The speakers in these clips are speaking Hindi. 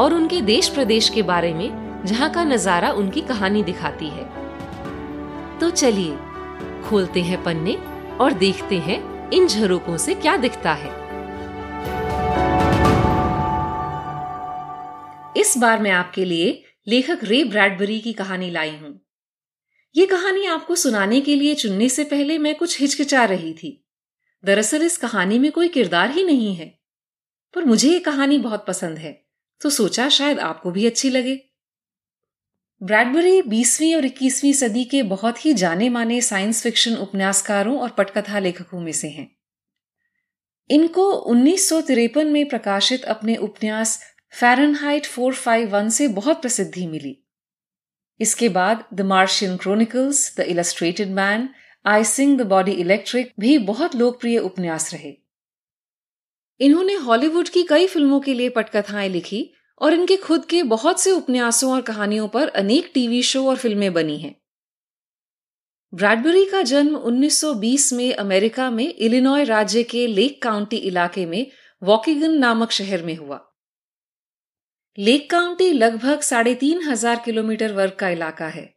और उनके देश प्रदेश के बारे में, जहाँ का नज़ारा उनकी कहानी दिखाती है। तो चलिए, खोलते हैं पन्ने और देखते हैं इन झरोकों से क्या दिखता है। इस बार मैं आपके लिए लेखक रे ब्रैडबरी की कहानी लाई हूँ। ये कहानी आपको सुनाने के लिए चुनने से पहले मैं कुछ हिचकिचा रही थी। दरअसल इस कहानी में कोई किरदार ही नहीं है। पर मुझे ये कहानी बहुत पसंद है। तो सोचा शायद आपको भी अच्छी लगे। ब्रैडबरी 20वीं और 21वीं सदी के बहुत ही जाने माने साइंस फिक्शन उपन्यासकारों और पटकथा लेखकों में से हैं। इनको उन्नीस सौ तिरपन में प्रकाशित अपने उपन्यास फ़ारेनहाइट 451 से बहुत प्रसिद्धि मिली। इसके बाद the Martian Chronicles the Illustrated Man I Sing the Body Electric भी बहुत लोकप्रिय उपन्यास रहे। इन्होंने हॉलीवुड की कई फ़िल्मों के लिए पटकथाएँ लिखी और इनके खुद के बहुत से उपन्यासों और कहानियों पर अनेक टीवी शो और फ़िल्में बनी हैं। ब्रैडबरी का जन्म 1920 में अमेरिका में इलिनॉय राज्य के लेक काउंटी इलाके में वॉकिगन नामक शहर में हुआ। लेक काउंटी लगभग साढ़े तीन हज़ार किलोमीटर वर्ग का इलाका है।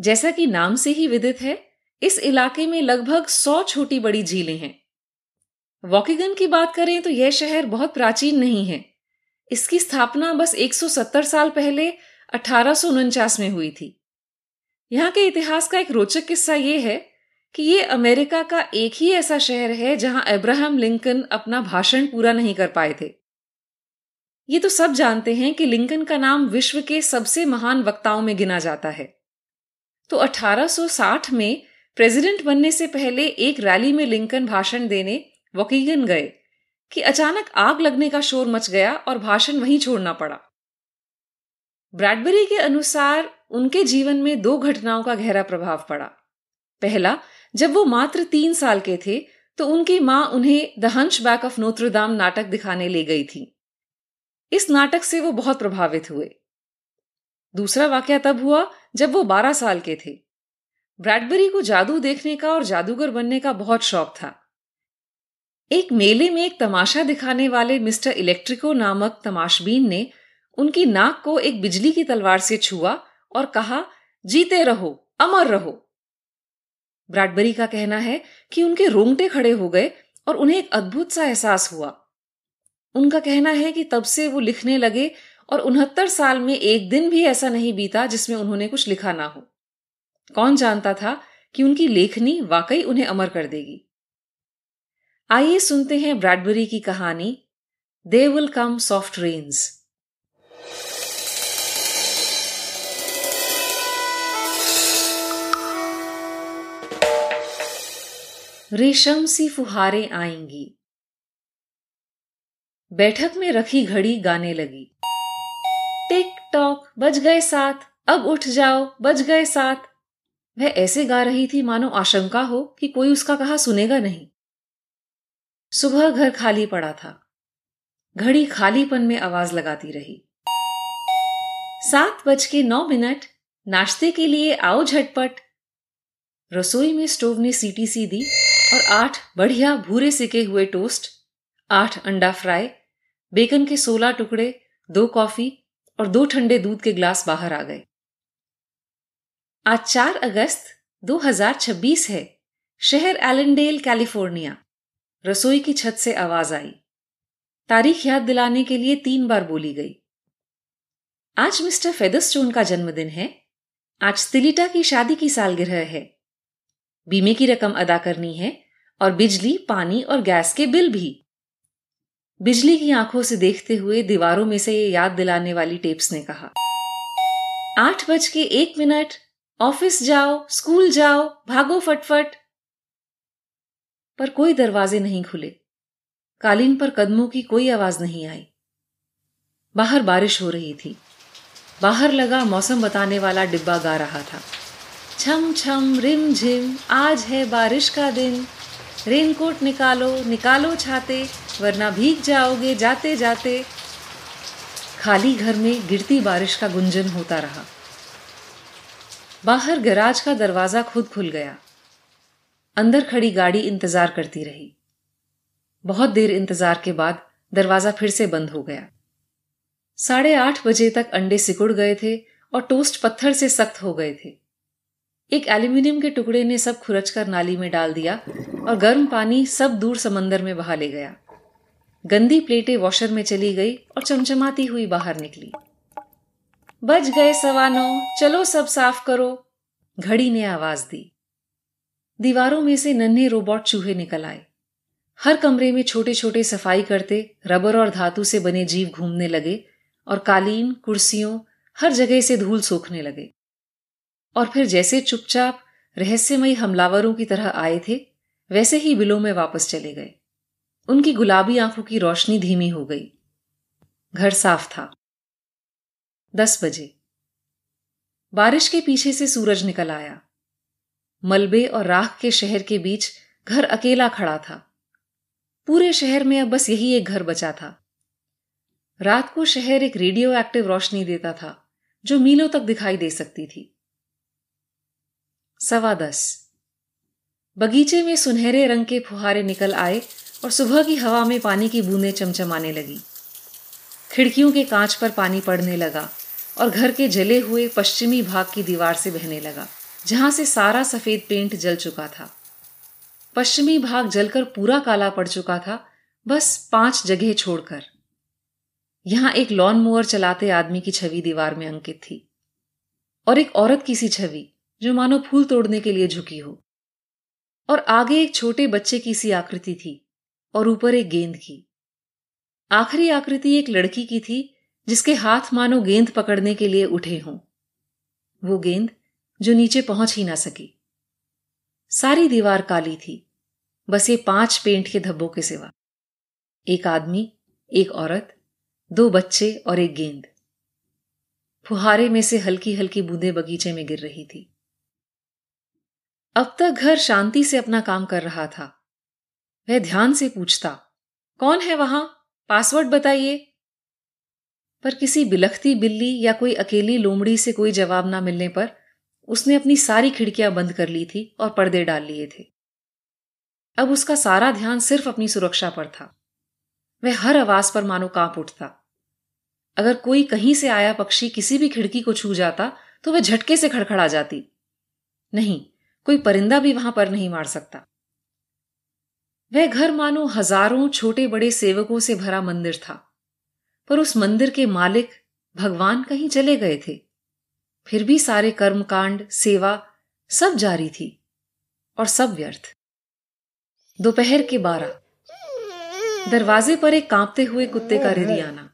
जैसा कि नाम से ही विदित है, इस इलाके में लगभग सौ छोटी बड़ी झीलें हैं। वॉकिगन की बात करें तो यह शहर बहुत प्राचीन नहीं है। इसकी स्थापना बस 170 साल पहले अठारह में हुई थी। यहाँ के इतिहास का एक रोचक किस्सा यह है कि ये अमेरिका का एक ही ऐसा शहर है जहाँ अब्राहम लिंकन अपना भाषण पूरा नहीं कर पाए थे। ये तो सब जानते हैं कि लिंकन का नाम विश्व के सबसे महान वक्ताओं में गिना जाता है। तो 1860 में प्रेसिडेंट बनने से पहले एक रैली में लिंकन भाषण देने वकीगन गए। कि अचानक आग लगने का शोर मच गया और भाषण वहीं छोड़ना पड़ा। ब्रैडबरी के अनुसार उनके जीवन में दो घटनाओं का गहरा प्रभाव पड़ा। पहला, जब वो मात्र तीन साल के थे तो उनकी माँ उन्हें the Hunchback of Notre Dame नाटक दिखाने ले गई थी। इस नाटक से वो बहुत प्रभावित हुए। दूसरा वाक्य तब हुआ जब वो बारह साल के थे। ब्रैडबरी को जादू देखने का और जादूगर बनने का बहुत शौक था। एक मेले में एक तमाशा दिखाने वाले मिस्टर इलेक्ट्रिको नामक तमाशबीन ने उनकी नाक को एक बिजली की तलवार से छुआ और कहा, जीते रहो, अमर रहो। ब्रैडबरी का कहना है कि उनके रोंगटे खड़े हो गए और उन्हें एक अद्भुत सा एहसास हुआ। उनका कहना है कि तब से वो लिखने लगे और उनहत्तर साल में एक दिन भी ऐसा नहीं बीता जिसमें उन्होंने कुछ लिखा ना हो। कौन जानता था कि उनकी लेखनी वाकई उन्हें अमर कर देगी? आइए सुनते हैं ब्रैडबरी की कहानी there will come soft rains रेशम सी फुहारें आएँगी। बैठक में रखी घड़ी गाने लगी। टिक टॉक बज गए साथ अब उठ जाओ, बज गए साथ वह ऐसे गा रही थी, मानो आशंका हो कि कोई उसका कहा सुनेगा नहीं। सुबह घर खाली पड़ा था। घड़ी खालीपन में आवाज़ लगाती रही। सात बज के नौ मिनट, नाश्ते के लिए आओ झटपट। रसोई में स्टोव ने सीटी सी दी और आठ बढ़िया भूरे सिके हुए टोस्ट, आठ अंडा फ्राई, बेकन के सोलह टुकड़े, दो कॉफ़ी और दो ठंडे दूध के ग्लास बाहर आ गए। आज चार अगस्त 2026 है, शहर एलेंडेल कैलिफ़ोर्निया रसोई की छत से आवाज़ आई। तारीख याद दिलाने के लिए तीन बार बोली गई। आज मिस्टर फेदरस्टोन का जन्मदिन है। आज तिलिटा की शादी की सालगिरह है। बीमे की रकम अदा करनी है और बिजली, पानी और गैस के बिल भी। बिजली की आँखों से देखते हुए दीवारों में से ये याद दिलाने वाली टेप्स ने कहा। आठ बज के एक मिनट, ऑफ़िस जाओ, स्कूल जाओ, भागो फटफट। पर कोई दरवाजे नहीं खुले। कालीन पर कदमों की कोई आवाज़ नहीं आई। बाहर बारिश हो रही थी। बाहर लगा मौसम बताने वाला डिब्बा गा रहा था। छम छम, रिम, झिम, आज है बारिश का दिन। रेनकोट निकालो निकालो छाते, वरना भीग जाओगे जाते जाते। खाली घर में गिरती बारिश का गुंजन होता रहा। बाहर गैराज का दरवाज़ा खुद खुल गया। अंदर खड़ी गाड़ी इंतज़ार करती रही। बहुत देर इंतज़ार के बाद दरवाज़ा फिर से बंद हो गया। साढ़े आठ बजे तक अंडे सिकुड़ गए थे और टोस्ट पत्थर से सख्त हो गए थे। एक एल्यूमिनियम के टुकड़े ने सब खुरच कर नाली में डाल दिया और गर्म पानी सब दूर समंदर में बहा ले गया। गंदी प्लेटें वॉशर में चली गई और चमचमाती हुई बाहर निकली। बज गए सवानो, चलो सब साफ़ करो, घड़ी ने आवाज़ दी। दीवारों में से नन्हे रोबोट चूहे निकल आए। हर कमरे में छोटे छोटे सफ़ाई करते, रबर और धातु से बने जीव घूमने लगे और कालीन, कुर्सियों, हर जगह से धूल सोखने लगे। और फिर जैसे चुपचाप, रहस्यमयी हमलावरों की तरह आए थे, वैसे ही बिलों में वापस चले गए। उनकी गुलाबी आँखों की रोशनी धीमी हो गई। घर साफ़ था। दस बजे। बारिश के पीछे से सूरज निकल आया। मलबे और राख के शहर के बीच घर अकेला खड़ा था। पूरे शहर में अब बस यही एक घर बचा था। रात को शहर एक रेडियो एक्टिव रोशनी देता था, जो मीलों तक दिखाई दे सकती थी। सवा दस। बगीचे में सुनहरे रंग के फुहारे निकल आए और सुबह की हवा में पानी की बूंदें चमचमाने लगी। खिड़कियों के कांच पर पानी पड़ने लगा और घर के जले हुए पश्चिमी भाग की दीवार से बहने लगा। जहाँ से सारा सफ़ेद पेंट जल चुका था। पश्चिमी भाग जलकर पूरा काला पड़ चुका था, बस पाँच जगह छोड़कर। यहाँ एक लॉन मोअर चलाते आदमी की छवि दीवार में अंकित थी, और एक औरत की सी छवि, जो मानो फूल तोड़ने के लिए झुकी हो। और आगे एक छोटे बच्चे की सी आकृति थी, और ऊपर एक गेंद की। आखिरी आकृति एक लड़की की थी, जिसके हाथ मानो गेंद पकड़ने के लिए उठे हों। वो गेंद जो नीचे पहुँच ही ना सकी। सारी दीवार काली थी, बस ये पाँच पेंट के धब्बों के सिवा। एक आदमी, एक औरत, दो बच्चे और एक गेंद। फुहारे में से हल्की हल्की बूंदे बगीचे में गिर रही थी। अब तक घर शांति से अपना काम कर रहा था। वह ध्यान से पूछता, कौन है वहाँ? पासवर्ड बताइए। पर किसी बिलखती बिल्ली या कोई अकेली लोमड़ी से कोई जवाब ना मिलने पर उसने अपनी सारी खिड़कियाँ बंद कर ली थी और पर्दे डाल लिए थे। अब उसका सारा ध्यान सिर्फ़ अपनी सुरक्षा पर था। वह हर आवाज़ पर मानो काँप उठता। अगर कोई कहीं से आया पक्षी किसी भी खिड़की को छू जाता तो वह झटके से खड़खड़ा जाती। नहीं, कोई परिंदा भी वहाँ पर नहीं मार सकता। वह घर मानो हज़ारों छोटे बड़े सेवकों से भरा मंदिर था। पर उस मंदिर के मालिक भगवान कहीं चले गए थे। फिर भी सारे कर्मकांड, सेवा सब जारी थी और सब व्यर्थ। दोपहर के बारह। दरवाजे पर एक कांपते हुए कुत्ते का रिरी आना।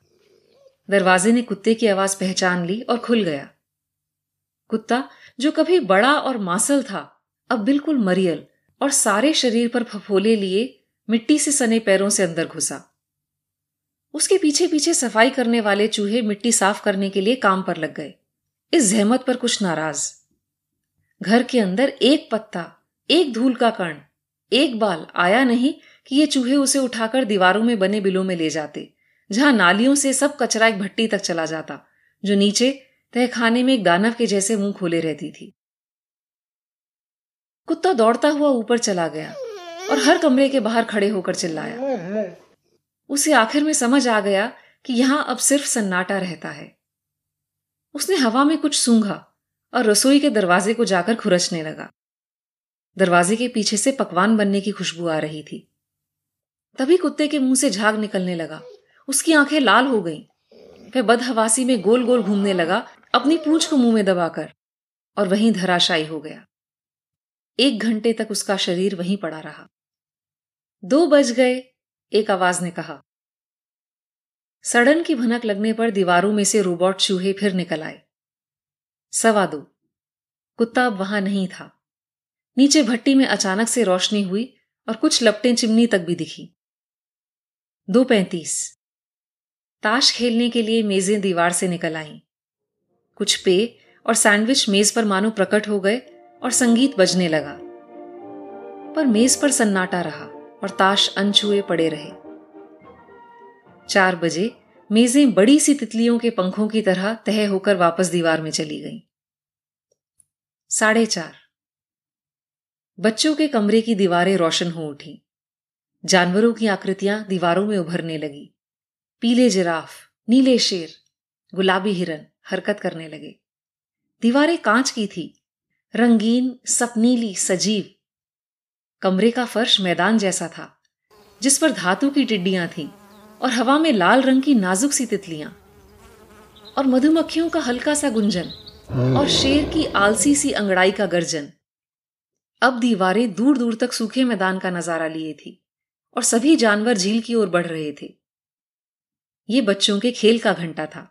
दरवाजे ने कुत्ते की आवाज़ पहचान ली और खुल गया। कुत्ता, जो कभी बड़ा और मासल था, अब बिल्कुल मरियल और सारे शरीर पर फफोले लिए मिट्टी से सने पैरों से अंदर घुसा। उसके पीछे पीछे सफ़ाई करने वाले चूहे मिट्टी साफ़ करने के लिए काम पर लग गए। इस जहमत पर कुछ नाराज़। घर के अंदर एक पत्ता, एक धूल का कण, एक बाल आया नहीं कि ये चूहे उसे उठाकर दीवारों में बने बिलों में ले जाते, जहाँ नालियों से सब कचरा एक भट्टी तक चला जाता, जो नीचे तह खाने में एक दानव के जैसे मुँह खोले रहती थी। कुत्ता दौड़ता हुआ ऊपर चला गया और हर कमरे के बाहर खड़े होकर चिल्लाया। उसे आखिर में समझ आ गया कि यहाँ अब सिर्फ़ सन्नाटा रहता है। उसने हवा में कुछ सूंघा और रसोई के दरवाजे को जाकर खुरचने लगा। दरवाजे के पीछे से पकवान बनने की खुशबू आ रही थी। तभी कुत्ते के मुँह से झाग निकलने लगा। उसकी आँखें लाल हो गईं। वह बदहवासी में गोल गोल घूमने लगा अपनी पूंछ को मुँह में दबाकर और वहीं धराशायी हो गया। एक घंटे तक उसका शरीर वहीं पड़ा रहा। दो बज गए, एक आवाज़ ने कहा सड़न की भनक लगने पर दीवारों में से रोबोट चूहे फिर निकल आए। सवा दो। कुत्ता अब वहाँ नहीं था। नीचे भट्टी में अचानक से रोशनी हुई और कुछ लपटें चिमनी तक भी दिखी। दो पैंतीस। ताश खेलने के लिए मेजें दीवार से निकल आईं। कुछ पेय और सैंडविच मेज पर मानो प्रकट हो गए और संगीत बजने लगा। पर मेज पर सन्नाटा रहा और ताश अनछुए पड़े रहे। चार बजे मेजें बड़ी सी तितलियों के पंखों की तरह तह होकर वापस दीवार में चली गईं। साढ़े चार। बच्चों के कमरे की दीवारें रोशन हो उठी। जानवरों की आकृतियाँ दीवारों में उभरने लगी। पीले जिराफ, नीले शेर, गुलाबी हिरन हरकत करने लगे। दीवारें कांच की थी। रंगीन, सपनीली, सजीव। कमरे का फर्श मैदान जैसा था, जिस पर धातु की टिड्डियाँ थीं। और हवा में लाल रंग की नाजुक सी तितलियाँ, और मधुमक्खियों का हल्का सा गुंजन, और शेर की आलसी सी अंगड़ाई का गर्जन। अब दीवारें दूर दूर तक सूखे मैदान का नज़ारा लिए थी, और सभी जानवर झील की ओर बढ़ रहे थे। ये बच्चों के खेल का घंटा था।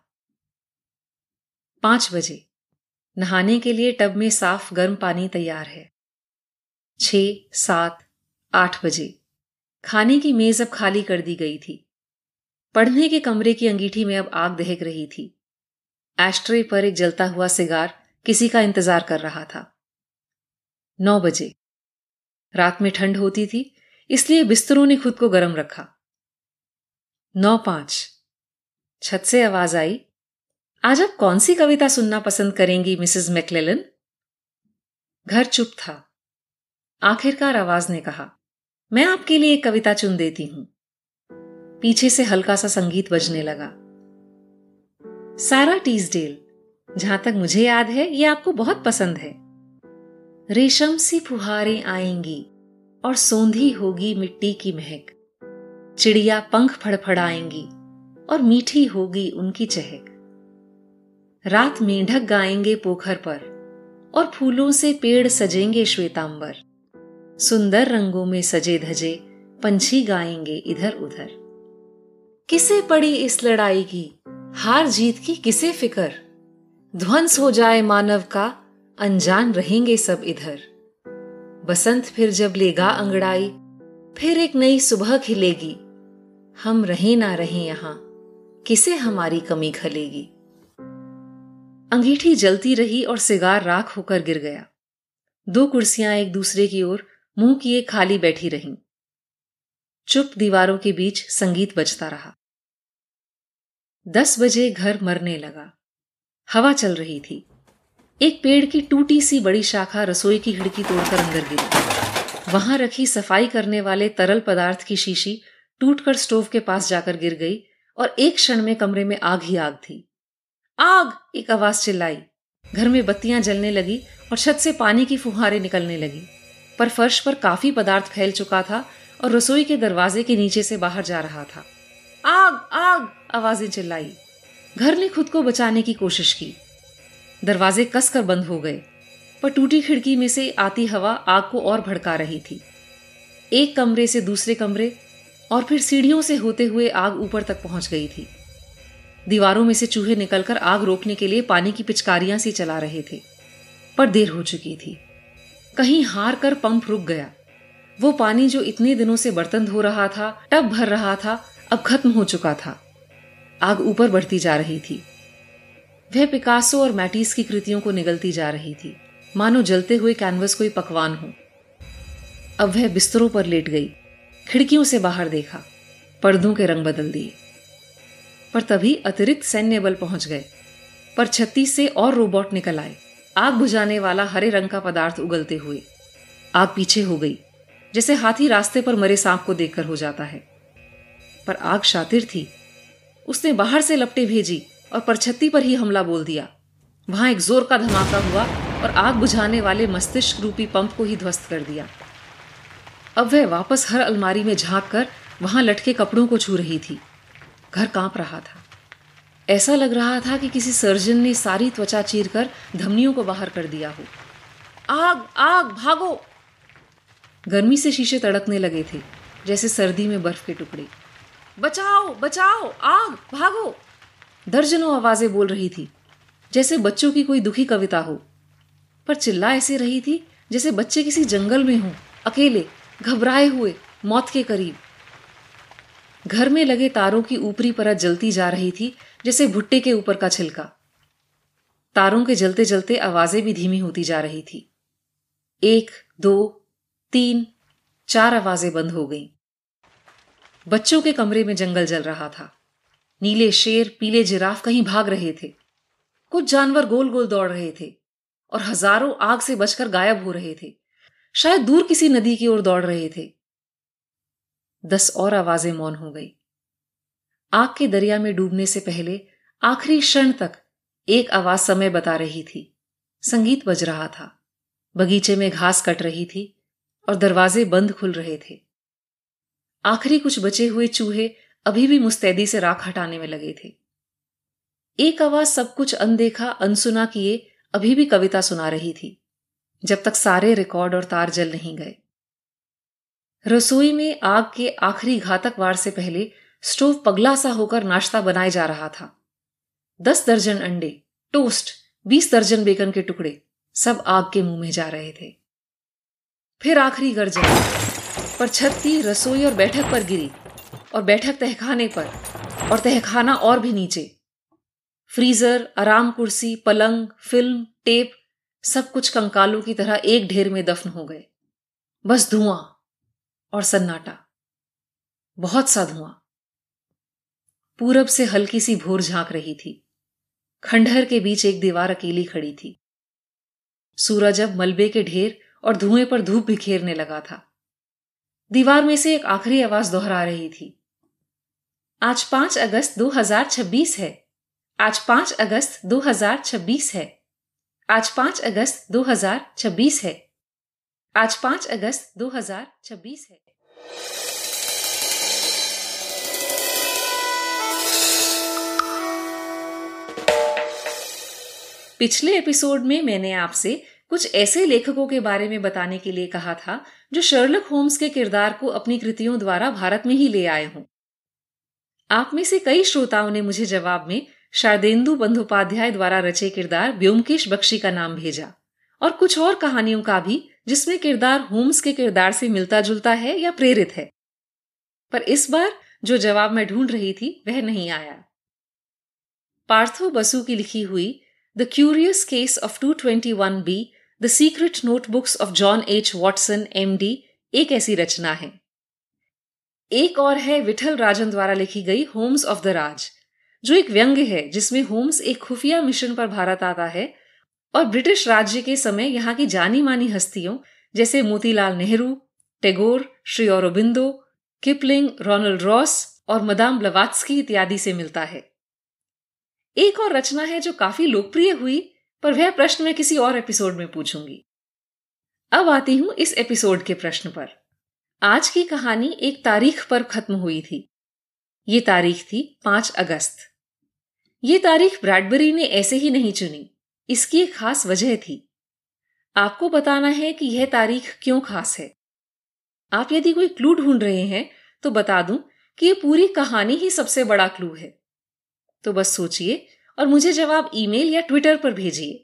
पाँच बजे, नहाने के लिए टब में साफ़ गर्म पानी तैयार है। छ, सात, आठ बजे, खाने की मेज अब खाली कर दी गई थी। पढ़ने के कमरे की अंगीठी में अब आग दहक रही थी। एस्ट्रे पर एक जलता हुआ सिगार किसी का इंतज़ार कर रहा था। नौ बजे। रात में ठंड होती थी, इसलिए बिस्तरों ने खुद को गर्म रखा। नौ पाँच। छत से आवाज़ आई, आज आप कौन सी कविता सुनना पसंद करेंगी, मिसेस मैकलेलन? घर चुप था। आखिरकार आवाज़ ने कहा, मैं आपके लिए एक कविता चुन देती हूँ। पीछे से हल्का सा संगीत बजने लगा। सारा टीजडेल जहाँ तक मुझे याद है, ये आपको बहुत पसंद है। रेशम सी फुहारें आएँगी और सोंधी होगी मिट्टी की महक। चिड़िया पंख फड़फड़ाएँगी और मीठी होगी उनकी चहक। रात मेंढक गाएँगे पोखर पर और फूलों से पेड़ सजेंगे श्वेतांबर। सुंदर रंगों में सजे धजे पंछी गाएँगे इधर उधर किसे पड़ी इस लड़ाई की? हार जीत की किसे फिकर? ध्वंस हो जाए मानव का, अनजान रहेंगे सब इधर। बसंत फिर जब लेगा अंगड़ाई, फिर एक नई सुबह खिलेगी। हम रहे ना रहे यहाँ, किसे हमारी कमी खलेगी? अंगीठी जलती रही और सिगार राख होकर गिर गया। दो कुर्सियाँ एक दूसरे की ओर, मुँह किए खाली बैठी रहीं। चुप दीवारों के बीच संगीत बजता रहा। दस बजे घर मरने लगा। हवा चल रही थी। एक पेड़ की टूटी सी बड़ी शाखा रसोई की खिड़की तोड़कर अंदर गिरी। वहाँ रखी सफ़ाई करने वाले तरल पदार्थ की शीशी टूटकर स्टोव के पास जाकर गिर गई और एक क्षण में कमरे में आग ही आग थी। आग! एक आवाज़ चिल्लाई। घर में बत्तियाँ जलने लगी और छत से पानी की फुहारें निकलने लगी। पर फर्श पर काफ़ी पदार्थ फैल चुका था और रसोई के दरवाजे के नीचे से बाहर जा रहा था। आग आग, आवाज़ें चिल्लाई। घर ने खुद को बचाने की कोशिश की। दरवाजे कसकर बंद हो गए, पर टूटी खिड़की में से आती हवा आग को और भड़का रही थी। एक कमरे से दूसरे कमरे और फिर सीढ़ियों से होते हुए आग ऊपर तक पहुँच गई थी। दीवारों में से चूहे निकलकर आग रोकने के लिए पानी की पिचकारियाँ से चला रहे थे, पर देर हो चुकी थी। कहीं हार कर पंप रुक गया। वो पानी जो इतने दिनों से बर्तन धो रहा था, टब भर रहा था, अब खत्म हो चुका था। आग ऊपर बढ़ती जा रही थी। वह पिकासो और मैटिस की कृतियों को निगलती जा रही थी। मानो जलते हुए कैनवस कोई पकवान हो। अब वह बिस्तरों पर लेट गई, खिड़कियों से बाहर देखा, पर्दों के रंग बदल दिए। पर तभी अतिरिक्त सैन्य बल पहुँच गए, पर छत्तीस से और रोबोट निकल आए। आग बुझाने वाला हरे रंग का पदार्थ उगलते हुए। आग पीछे हो गई। जैसे हाथी रास्ते पर मरे सांप को देखकर हो जाता है। पर आग शातिर थी। उसने बाहर से लपटे भेजी और परछत्ती पर ही हमला बोल दिया। वहाँ एक ज़ोर का धमाका हुआ और आग बुझाने वाले मस्तिष्क रूपी पंप को ही ध्वस्त कर दिया। अब वह वापस हर अलमारी में झाँक कर वहाँ लटके कपड़ों को छू रही थी। घर काँप रहा था। ऐसा लग रहा था कि किसी सर्जन ने सारी त्वचा चीर कर धमनियों को बाहर कर दिया हो। आग आग, भागो! गर्मी से शीशे तड़कने लगे थे, जैसे सर्दी में बर्फ़ के टुकड़े। बचाओ बचाओ, आग, भागो। दर्जनों आवाज़ें बोल रही थी, जैसे बच्चों की कोई दुखी कविता हो। पर चिल्ला ऐसे रही थी, जैसे बच्चे किसी जंगल में हों, अकेले, घबराए हुए, मौत के करीब। घर में लगे तारों की ऊपरी परत जलती जा रही थी, जैसे भुट्टे के ऊपर का छिलका। तारों के जलते जलते आवाज़ें भी धीमी होती जा रही थी। एक, दो तीन, चार आवाज़ें बंद हो गईं। बच्चों के कमरे में जंगल जल रहा था। नीले शेर, पीले जिराफ कहीं भाग रहे थे। कुछ जानवर गोल गोल दौड़ रहे थे और हज़ारों आग से बचकर गायब हो रहे थे। शायद दूर किसी नदी की ओर दौड़ रहे थे। दस और आवाज़ें मौन हो गई। आग के दरिया में डूबने से पहले आखिरी क्षण तक एक आवाज़ समय बता रही थी। संगीत बज रहा था। बगीचे में घास कट रही थी। और दरवाजे बंद खुल रहे थे। आखिरी कुछ बचे हुए चूहे अभी भी मुस्तैदी से राख हटाने में लगे थे। एक आवाज़ सब कुछ अनदेखा, अनसुना किए अभी भी कविता सुना रही थी, जब तक सारे रिकॉर्ड और तार जल नहीं गए। रसोई में आग के आखिरी घातक वार से पहले स्टोव पगला सा होकर नाश्ता बनाए जा रहा था। दस दर्जन अंडे, टोस्ट, बीस दर्जन बेकन के टुकड़े सब आग के मुँह में जा रहे थे। फिर आखिरी गर्जन, पर छत की रसोई और बैठक पर गिरी, और बैठक तहखाने पर, और तहखाना और भी नीचे। फ्रीजर, आराम कुर्सी, पलंग, फ़िल्म, टेप, सब कुछ कंकालों की तरह एक ढेर में दफन हो गए। बस धुआँ और सन्नाटा, बहुत सा धुआँ। पूरब से हल्की सी भोर झाँक रही थी। खंडहर के बीच एक दीवार अकेली खड़ी थी। सूरज अब मलबे के ढेर और धुएँ पर धूप बिखेरने लगा था। दीवार में से एक आखिरी आवाज़ दोहरा रही थी। आज पाँच अगस्त 2026 है। आज पाँच अगस्त 2026 है। आज पाँच अगस्त 2026 है। आज पाँच अगस्त 2026 है। पिछले एपिसोड में मैंने आपसे कुछ ऐसे लेखकों के बारे में बताने के लिए कहा था, जो शर्लक होम्स के किरदार को अपनी कृतियों द्वारा भारत में ही ले आए हों। आप में से कई श्रोताओं ने मुझे जवाब में शारदेन्दु बंदोपाध्याय द्वारा रचे किरदार ब्योमकेश बख्शी का नाम भेजा, और कुछ और कहानियों का भी, जिसमें किरदार होम्स के किरदार से मिलता जुलता है या प्रेरित है। पर इस बार जो जवाब मैं ढूंढ रही थी, वह नहीं आया। पार्थो बसु की लिखी हुई the Curious Case of 221 B the Secret Notebooks of John H Watson MD एक ऐसी रचना है। एक और है विठल राजन द्वारा लिखी गई होम्स ऑफ़ द राज, जो एक व्यंग्य है, जिसमें होम्स एक खुफिया मिशन पर भारत आता है और ब्रिटिश राज्य के समय यहाँ की जानी मानी हस्तियों, जैसे Motilal Nehru, Tagore, Shri Aurobindo, Kipling, Ronald Ross और मदाम ब्लवात्सकी इत्यादि से मिलता है। एक और रचना है जो काफ़ी लोकप्रिय हुई पर वह प्रश्न मैं किसी और एपिसोड में पूछूँगी। अब आती हूँ इस एपिसोड के प्रश्न पर। आज की कहानी एक तारीख पर खत्म हुई थी। ये तारीख थी पाँच अगस्त। ये तारीख ब्रैडबरी ने ऐसे ही नहीं चुनी। इसकी एक खास वजह थी। आपको बताना है कि यह तारीख क्यों खास है। आप यदि कोई क्लू ढूंढ रहे हैं तो बता दूँ कि यह पूरी कहानी ही सबसे बड़ा क्लू है। तो बस सोचिए और मुझे जवाब ईमेल या ट्विटर पर भेजिए।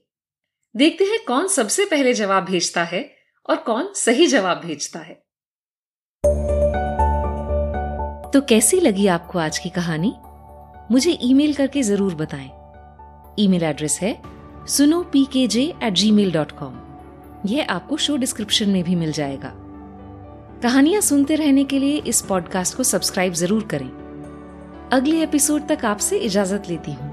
देखते हैं कौन सबसे पहले जवाब भेजता है और कौन सही जवाब भेजता है। तो कैसी लगी आपको आज की कहानी? मुझे ईमेल करके ज़रूर बताएँ। ईमेल एड्रेस है सुनो P K J at gmail dot com यह आपको शो डिस्क्रिप्शन में भी मिल जाएगा। कहानियाँ सुनते रहने के लिए इस पॉडकास्ट को सब्सक्राइब ज़रूर करें। अगले एपिसोड तक आपसे इजाज़त लेती हूँ।